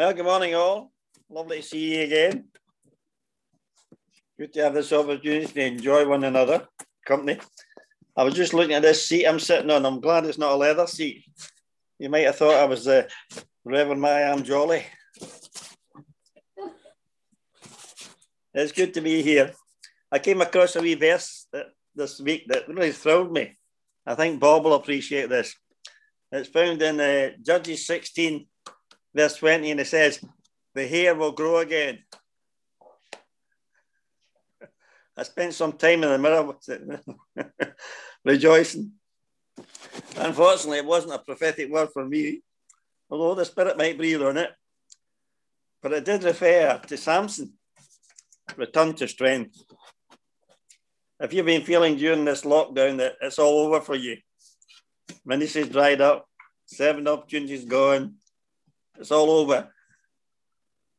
Well, good morning, all. Lovely to see you again. Good to have this opportunity to enjoy one another company. I was just looking at this seat I'm sitting on. I'm glad it's not a leather seat. You might have thought I was the Reverend I. M. Jolly. It's good to be here. I came across a wee verse this week that really thrilled me. I think Bob will appreciate this. It's found in uh, Judges 16, verse 20, and it says, The hair will grow again. I spent some time in the mirror rejoicing. Unfortunately, it wasn't a prophetic word for me, although the Spirit might breathe on it. But it did refer to Samson, return to strength. If you've been feeling during this lockdown that it's all over for you, ministry's dried up, seven opportunities gone, it's all over.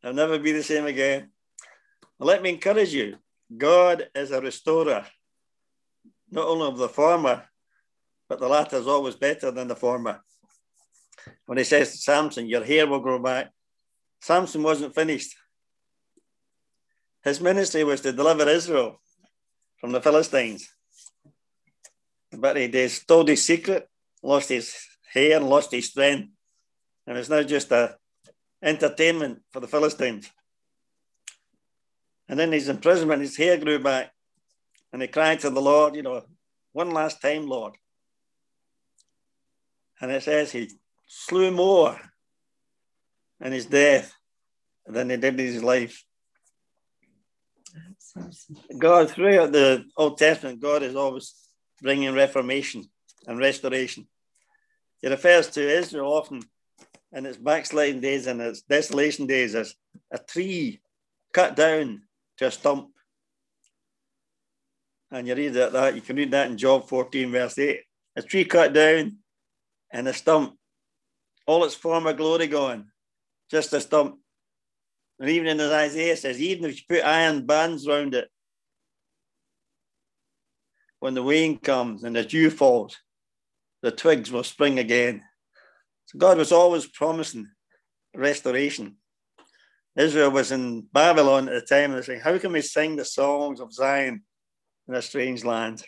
I'll never be the same again. Let me encourage you God is a restorer, not only of the former, but the latter is always better than the former. When he says to Samson, Your hair will grow back, Samson wasn't finished. His ministry was to deliver Israel from the Philistines. But he stole his secret, lost his hair, and lost his strength. And it's now just a entertainment for the Philistines. And then his imprisonment, his hair grew back. And he cried to the Lord, you know, one last time, Lord. And it says he slew more in his death than he did in his life. God, throughout the Old Testament, God is always bringing reformation and restoration. He refers to Israel often in its backsliding days and its desolation days as a tree cut down to a stump. And you read that, that you can read that in Job 14, verse 8. A tree cut down and a stump, all its former glory gone, just a stump. And even as Isaiah says, even if you put iron bands around it, when the rain comes and the dew falls, the twigs will spring again. So God was always promising restoration. Israel was in Babylon at the time, and they're saying, How can we sing the songs of Zion in a strange land?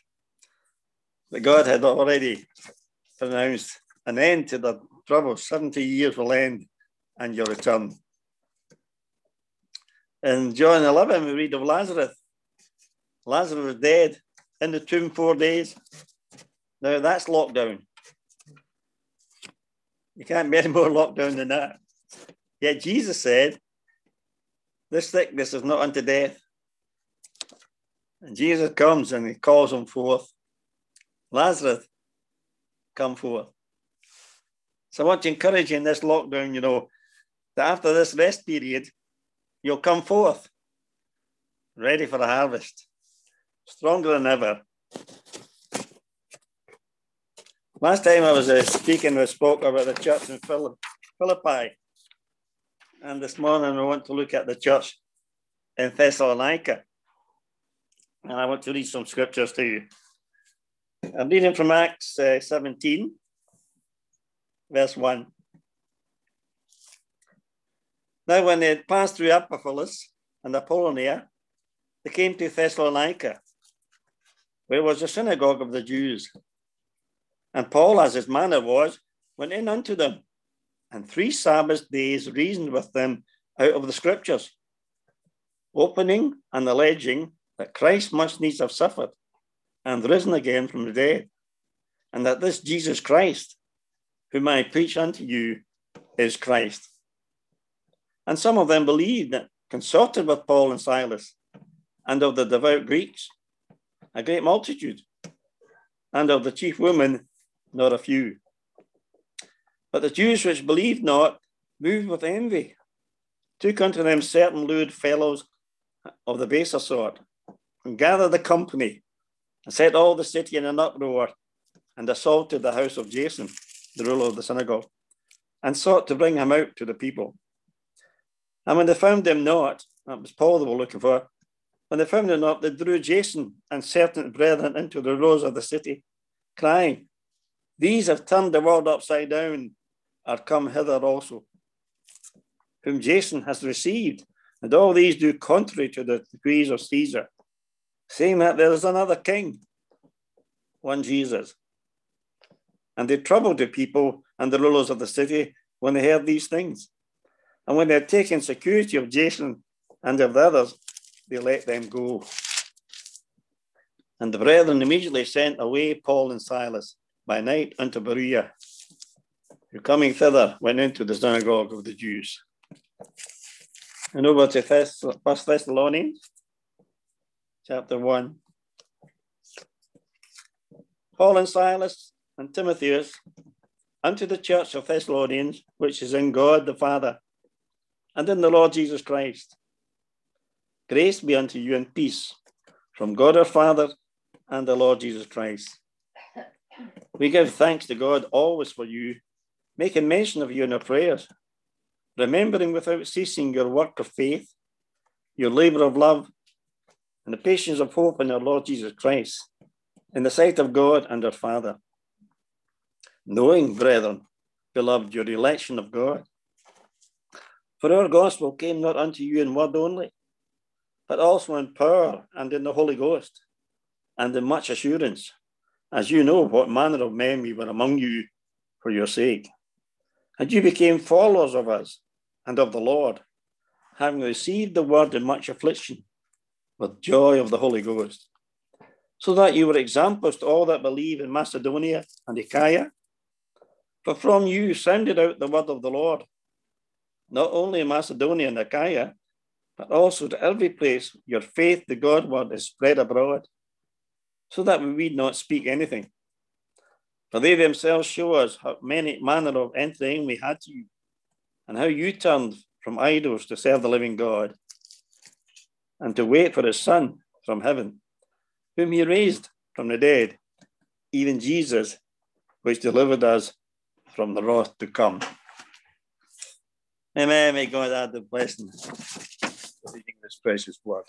But God had already pronounced an end to the trouble. 70 years will end and you'll return. In John 11, we read of Lazarus. Lazarus was dead in the tomb four days. Now that's lockdown. You can't be any more lockdown than that. Yet Jesus said, this sickness is not unto death. And Jesus comes and he calls him forth. Lazarus, come forth. So I want to encourage you in this lockdown, you know, that after this rest period, you'll come forth ready for the harvest, stronger than ever. Last time I was uh, speaking, we spoke about the church in Philippi. And this morning, I want to look at the church in Thessalonica. And I want to read some scriptures to you. I'm reading from Acts uh, 17, verse 1. Now, when they had passed through Amphipolis and Apollonia, they came to Thessalonica, where was the synagogue of the Jews. And Paul, as his manner was, went in unto them and three Sabbath days reasoned with them out of the scriptures, opening and alleging that Christ must needs have suffered and risen again from the dead, and that this Jesus Christ, whom I preach unto you, is Christ. And some of them believed and consorted with Paul and Silas, and of the devout Greeks, a great multitude, and of the chief women, not a few. But the Jews which believed not, moved with envy, took unto them certain lewd fellows of the baser sort, and gathered the company, and set all the city in an uproar, and assaulted the house of Jason, the ruler of the synagogue, and sought to bring him out to the people. And when they found him not, that was Paul they were looking for, when they found him not, they drew Jason and certain brethren into the rows of the city, crying, These have turned the world upside down are come hither also. whom Jason has received, and all these do contrary to the decrees of Caesar, saying that there is another king, one Jesus. And they troubled the people and the rulers of the city when they heard these things. And when they had taken security of Jason and of the others, they let them go. And the brethren immediately sent away Paul and Silas by night unto Berea, who coming thither went into the synagogue of the Jews. And over to First Thessalonians, chapter 1. Paul and Silas and Timotheus unto the church of Thessalonians, which is in God the Father and in the Lord Jesus Christ. Grace be unto you and peace from God our Father and the Lord Jesus Christ. We give thanks to God always for you, making mention of you in our prayers, remembering without ceasing your work of faith, your labor of love, and the patience of hope in our Lord Jesus Christ, in the sight of God and our Father. Knowing, brethren, beloved, your election of God. For our gospel came not unto you in word only, but also in power and in the Holy Ghost, and in much assurance, as you know what manner of men we were among you for your sake. And you became followers of us and of the Lord, having received the word in much affliction, with joy of the Holy Ghost, so that you were examples to all that believe in Macedonia and Achaia. For from you sounded out the word of the Lord, not only in Macedonia and Achaia, but also to every place your faith, the God word, is spread abroad, so that we need not speak anything. For they themselves show us how many manner of entering we had to you, and how you turned from idols to serve the living God, and to wait for his Son from heaven, whom he raised from the dead, even Jesus, which delivered us from the wrath to come. Amen. May God add the blessing reading this precious word.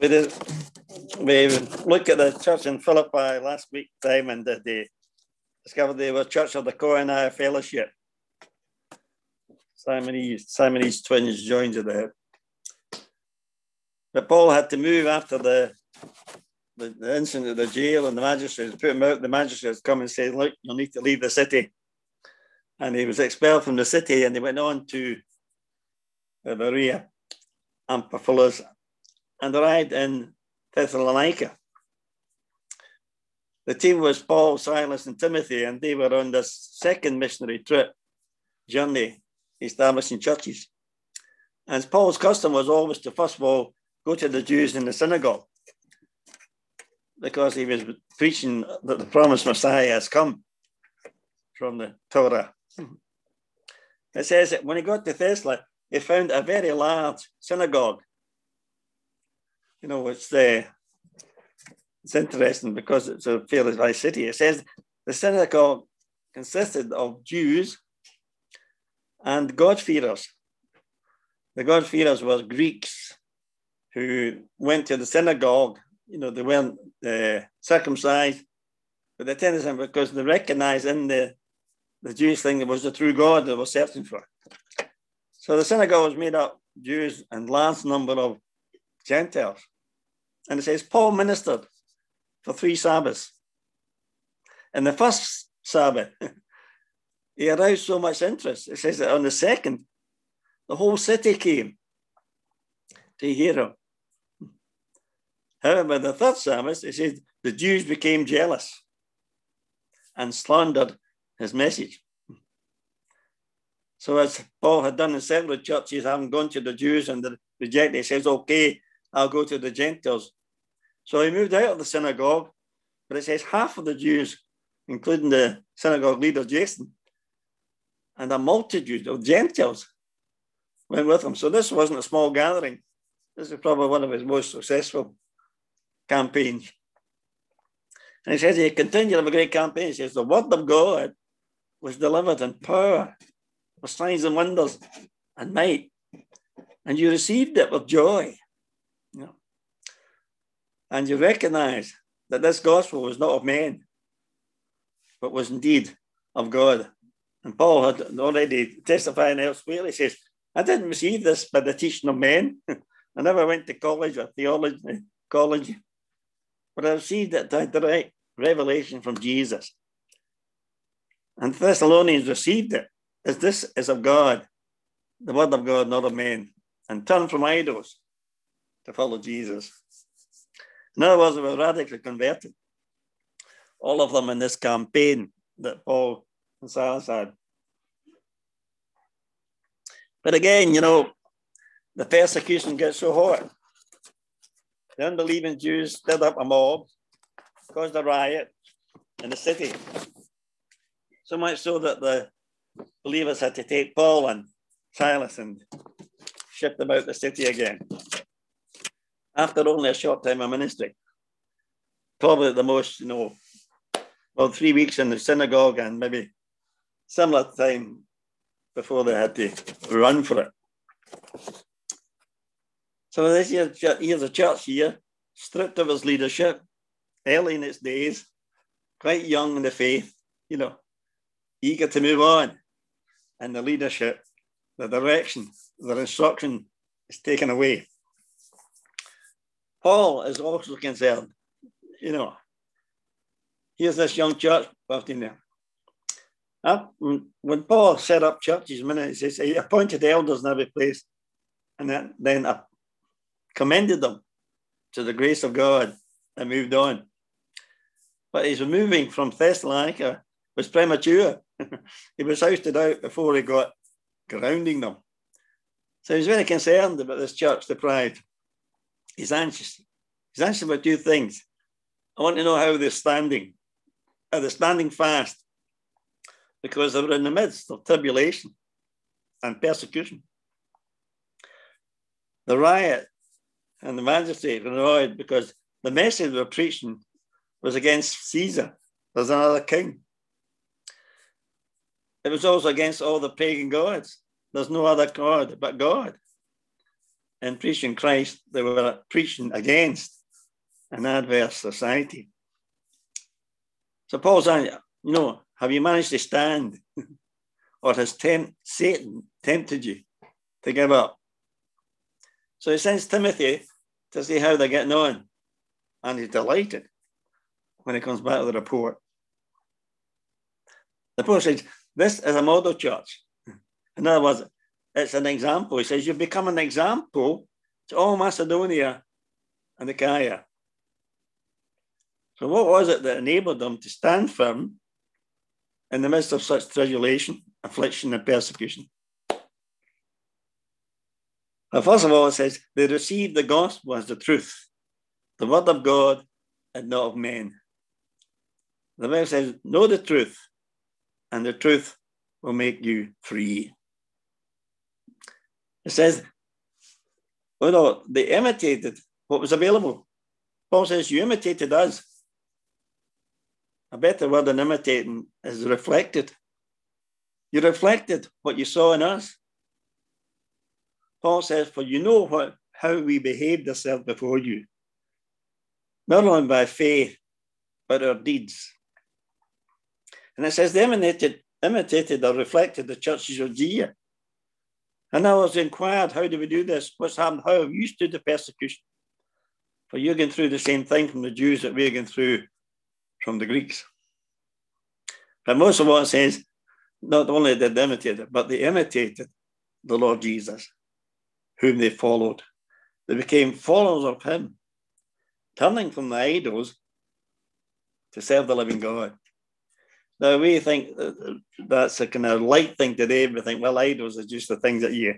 We, did, we looked at the church in Philippi last week time and they discovered they were Church of the Koine Fellowship. Simonese, Simonese twins joined there. But Paul had to move after the, the, the incident at the jail and the magistrates put him out. The magistrates come and said, look, you'll need to leave the city. And he was expelled from the city and he went on to Berea, Amphipolis, and arrived in Thessalonica. The team was Paul, Silas, and Timothy, and they were on this second missionary trip journey establishing churches. And Paul's custom was always to first of all go to the Jews in the synagogue because he was preaching that the promised Messiah has come from the Torah. Mm-hmm. It says that when he got to Thessala, he found a very large synagogue. You know, it's uh, it's interesting because it's a fairly nice city. It says the synagogue consisted of Jews and God-fearers. The God-fearers were Greeks who went to the synagogue. You know, they weren't uh, circumcised, but they attended them because they recognized in the, the Jewish thing that was the true God they were searching for. So the synagogue was made up Jews and large number of Gentiles. And it says Paul ministered for three Sabbaths. And the first Sabbath, he aroused so much interest. It says that on the second, the whole city came to hear him. However, the third Sabbath, it says the Jews became jealous and slandered his message. So, as Paul had done in several churches, having gone to the Jews and rejected, he says, Okay, I'll go to the Gentiles. So he moved out of the synagogue, but it says half of the Jews, including the synagogue leader Jason, and a multitude of Gentiles went with him. So this wasn't a small gathering. This is probably one of his most successful campaigns. And he says he continued a great campaign. He says the word of God was delivered in power, with signs and wonders and might. And you received it with joy. And you recognize that this gospel was not of men, but was indeed of God. And Paul had already testifying elsewhere. He says, I didn't receive this by the teaching of men. I never went to college or theology college, but I received it direct revelation from Jesus. And Thessalonians received it as this is of God, the word of God, not of men, and turned from idols to follow Jesus. In other words, they were radically converted. All of them in this campaign that Paul and Silas had. But again, you know, the persecution gets so hot. The unbelieving Jews stirred up a mob, caused a riot in the city. So much so that the believers had to take Paul and Silas and ship them out the city again. After only a short time of ministry, probably the most, you know, well, three weeks in the synagogue and maybe similar time before they had to run for it. So this year, here's a church here, stripped of its leadership, early in its days, quite young in the faith, you know, eager to move on. And the leadership, the direction, the instruction is taken away. Paul is also concerned, you know, here's this young church in there. when Paul set up churches, he says he appointed elders in every place and then, then commended them to the grace of God and moved on. But his moving from Thessalonica was premature. he was ousted out before he got grounding them. So he's very concerned about this church, the pride. He's anxious. He's anxious about two things. I want to know how they're standing. Are they standing fast? Because they were in the midst of tribulation and persecution. The riot and the magistrate were annoyed because the message they were preaching was against Caesar. There's another king. It was also against all the pagan gods. There's no other God but God. And preaching Christ, they were preaching against an adverse society. So saying, you know, have you managed to stand? or has tempt, Satan tempted you to give up? So he sends Timothy to see how they're getting on. And he's delighted when he comes back with a report. The post says, This is a model church. In other words, it's an example. He says, You've become an example to all Macedonia and Achaia. So, what was it that enabled them to stand firm in the midst of such tribulation, affliction, and persecution? Well, first of all, it says they received the gospel as the truth, the word of God, and not of men. The Bible says, Know the truth, and the truth will make you free. It says, well, no, they imitated what was available. Paul says, You imitated us. A better word than imitating is reflected. You reflected what you saw in us. Paul says, For you know what, how we behaved ourselves before you, not only by faith, but our deeds. And it says they imitated, imitated or reflected the churches of Judea. And I was inquired, how do we do this? What's happened? How have you stood the persecution? For you're going through the same thing from the Jews that we're going through from the Greeks. But most of what it says, not only did they imitate it, but they imitated the Lord Jesus whom they followed. They became followers of him, turning from the idols to serve the living God. Now, we think that's a kind of light thing today. We think, well, idols are just the things that you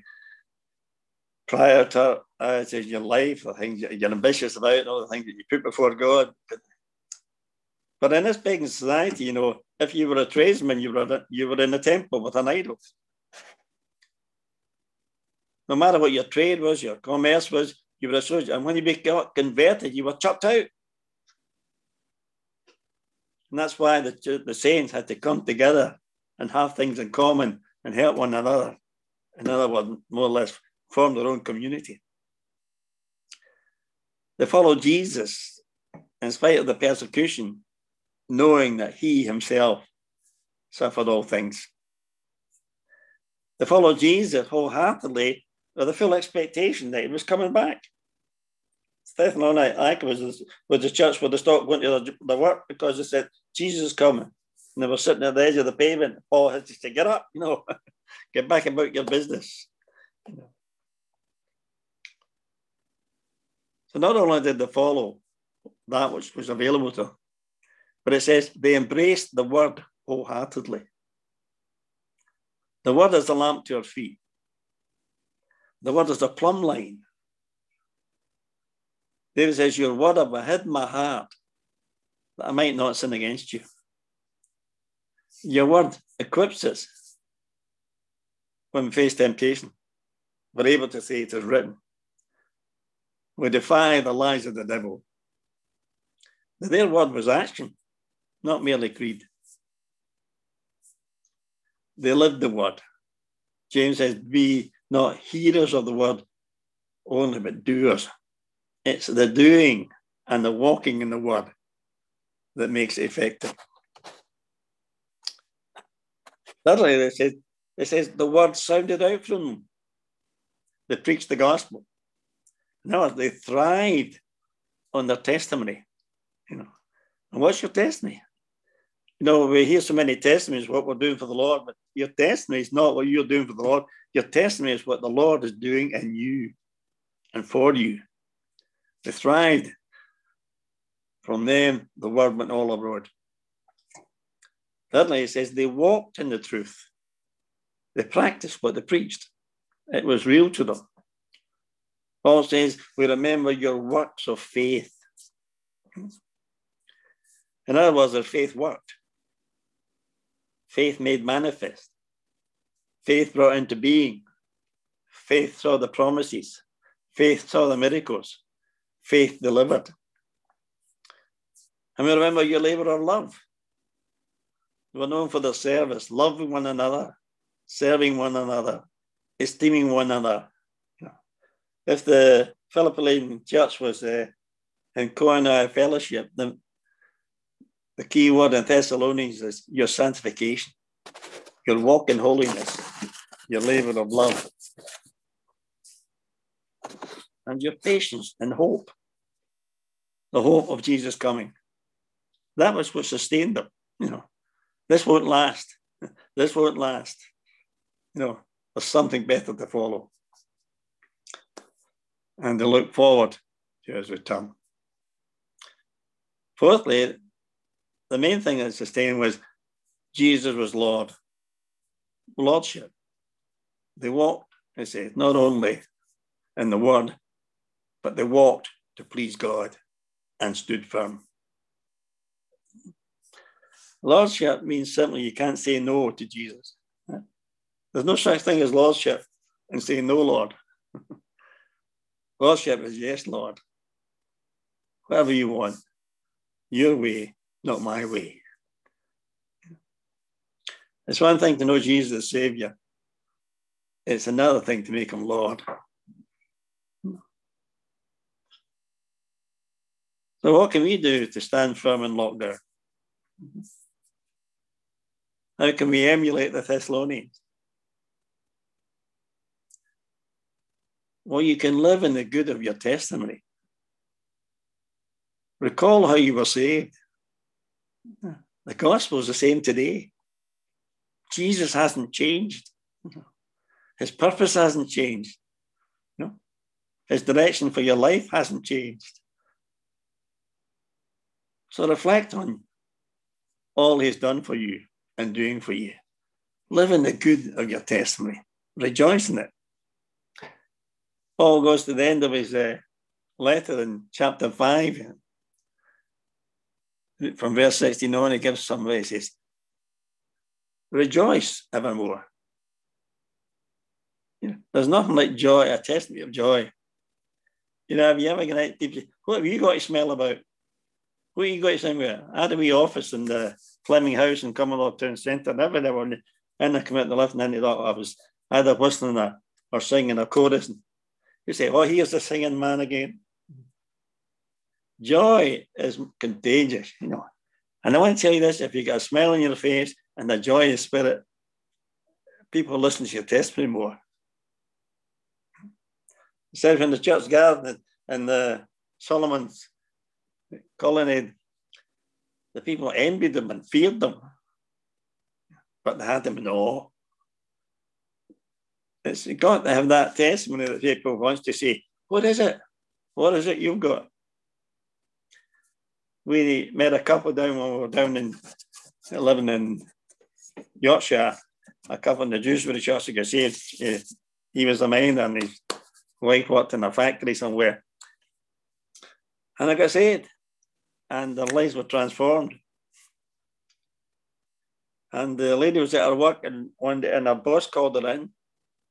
prior to uh, your life, the things you're ambitious about, all the things that you put before God. But, but in this pagan society, you know, if you were a tradesman, you were, you were in a temple with an idol no matter what your trade was, your commerce was, you were a soldier. And when you got converted, you were chucked out. And that's why the, the saints had to come together and have things in common and help one another. In other words, more or less form their own community. They followed Jesus in spite of the persecution, knowing that he himself suffered all things. They followed Jesus wholeheartedly with the full expectation that he was coming back. Thessalonica was, was the church where they stopped going to the, the work because they said, Jesus is coming. And they were sitting at the edge of the pavement. Paul had to say, get up, you know, get back about your business. So not only did they follow that which was available to them, but it says they embraced the word wholeheartedly. The word is a lamp to our feet. The word is a plumb line. David says, Your word have I hid my heart I might not sin against you. Your word equips us when we face temptation. We're able to say it is written. We defy the lies of the devil. Their word was action, not merely creed. They lived the word. James says, Be not hearers of the word only, but doers. It's the doing and the walking in the word that makes it effective. Thirdly, it says, it says the word sounded out from them. They preached the gospel. No, they thrived on their testimony. You know, and what's your testimony? You know, we hear so many testimonies what we're doing for the Lord, but your testimony is not what you're doing for the Lord. Your testimony is what the Lord is doing in you and for you. They thrived. From them, the word went all abroad. Thirdly, it says they walked in the truth. They practiced what they preached. It was real to them. Paul says, We remember your works of faith. In other words, their faith worked. Faith made manifest. Faith brought into being. Faith saw the promises. Faith saw the miracles. Faith delivered. And we remember your labor of love. Were known for the service, loving one another, serving one another, esteeming one another, if the Philippine church was uh, in Koinonia fellowship, the, the key word in Thessalonians is your sanctification, your walk in holiness, your labor of love, and your patience and hope, the hope of Jesus coming. That was what sustained them. You know, this won't last. This won't last. You know, there's something better to follow and to look forward to his return. Fourthly, the main thing that sustained was Jesus was Lord, Lordship. They walked, I say, not only in the word, but they walked to please God and stood firm. Lordship means simply you can't say no to Jesus. There's no such thing as lordship and saying no, Lord. Lordship is yes, Lord. Whatever you want, your way, not my way. It's one thing to know Jesus as Savior. It's another thing to make him Lord. So what can we do to stand firm in lockdown? How can we emulate the Thessalonians? Well, you can live in the good of your testimony. Recall how you were saved. The gospel is the same today. Jesus hasn't changed. His purpose hasn't changed. No. His direction for your life hasn't changed. So reflect on all he's done for you and doing for you. Live in the good of your testimony. Rejoice in it. Paul goes to the end of his uh, letter in chapter 5. From verse 69, he gives some verses. Rejoice evermore. You know, there's nothing like joy, a testimony of joy. You know, have you ever got? What have you got to smell about? What have you got about? I had a wee office in the Fleming House in Cumbernauld Town Centre, and every day when I come out the lift and into that, I was either whistling a, or singing a chorus. And you say, oh, here's the singing man again. Joy is contagious, you know. And I want to tell you this if you got a smile on your face and the joy of spirit, people listen to your testimony more. It says when the church garden and the Solomon's colonnade, the people envied them and feared them, but they had them in awe. It's got to have that testimony that people wants to say, what is it? What is it you've got? We met a couple down when we were down in living in Yorkshire, a couple in the Dewsbury Church of saved. He was a miner and his wife worked in a factory somewhere. And like I saved, and their lives were transformed. And the lady was at her work, and one day, and her boss called her in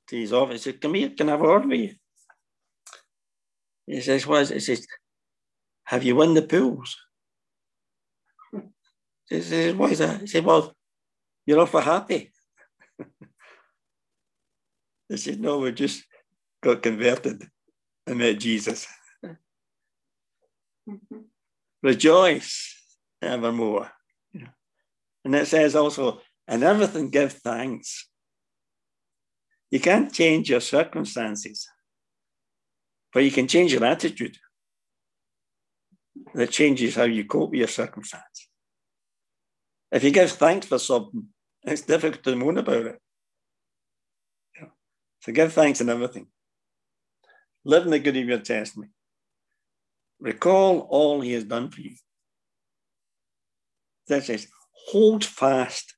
to his office. He said, Come here, can I have a word with you? He says, What? He says, Have you won the pools? He says, What is that? He said, Well, you're awful happy. He said, No, we just got converted and met Jesus. Mm-hmm. Rejoice evermore. And it says also, and everything give thanks. You can't change your circumstances, but you can change your attitude. That changes how you cope with your circumstance. If you give thanks for something, it's difficult to moan about it. So give thanks in everything. Live in the good of your testimony. Recall all he has done for you. That says, hold fast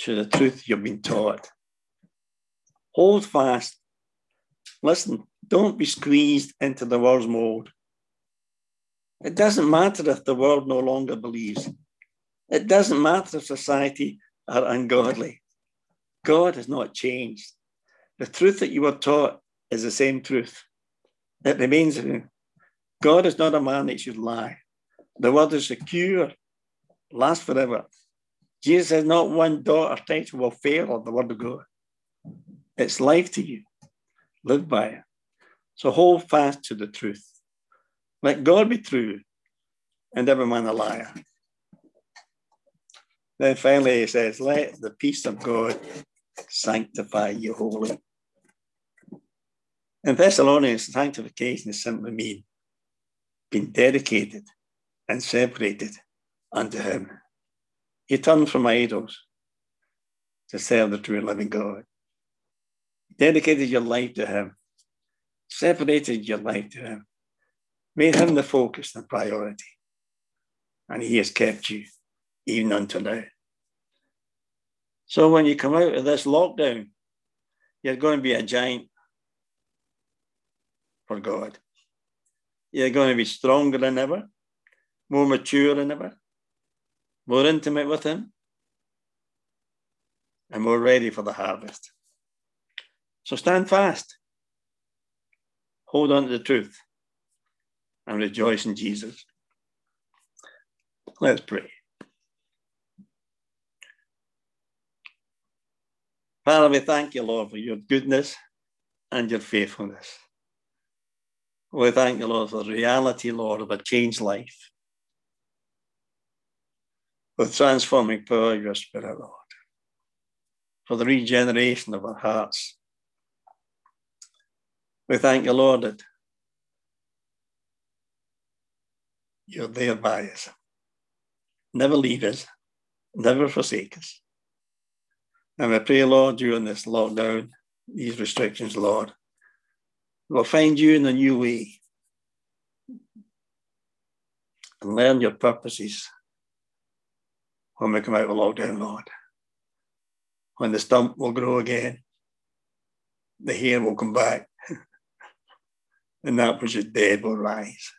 to the truth you've been taught. Hold fast. Listen, don't be squeezed into the world's mold. It doesn't matter if the world no longer believes. It doesn't matter if society are ungodly. God has not changed. The truth that you were taught is the same truth. It remains. God is not a man that should lie. The word is secure, lasts forever. Jesus says, not one dot or title will fail of the word of God. It's life to you. Live by it. So hold fast to the truth. Let God be true and every man a liar. Then finally he says, Let the peace of God sanctify you wholly. In Thessalonians, sanctification is simply mean being dedicated and separated unto Him. You turned from idols to serve the true living God. Dedicated your life to Him, separated your life to Him, made Him the focus and priority. And He has kept you even until now. So when you come out of this lockdown, you're going to be a giant for God. You're going to be stronger than ever, more mature than ever, more intimate with Him, and more ready for the harvest. So stand fast, hold on to the truth, and rejoice in Jesus. Let's pray. Father, we thank you, Lord, for your goodness and your faithfulness. We thank you, Lord, for the reality, Lord, of a changed life. With transforming power of your spirit, Lord. For the regeneration of our hearts. We thank you, Lord, that you're there by us. Never leave us, never forsake us. And I pray, Lord, during this lockdown, these restrictions, Lord, We'll find you in a new way and learn your purposes when we come out of lockdown, Lord. When the stump will grow again, the hair will come back, and that which is dead will rise.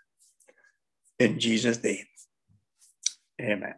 In Jesus' name, amen.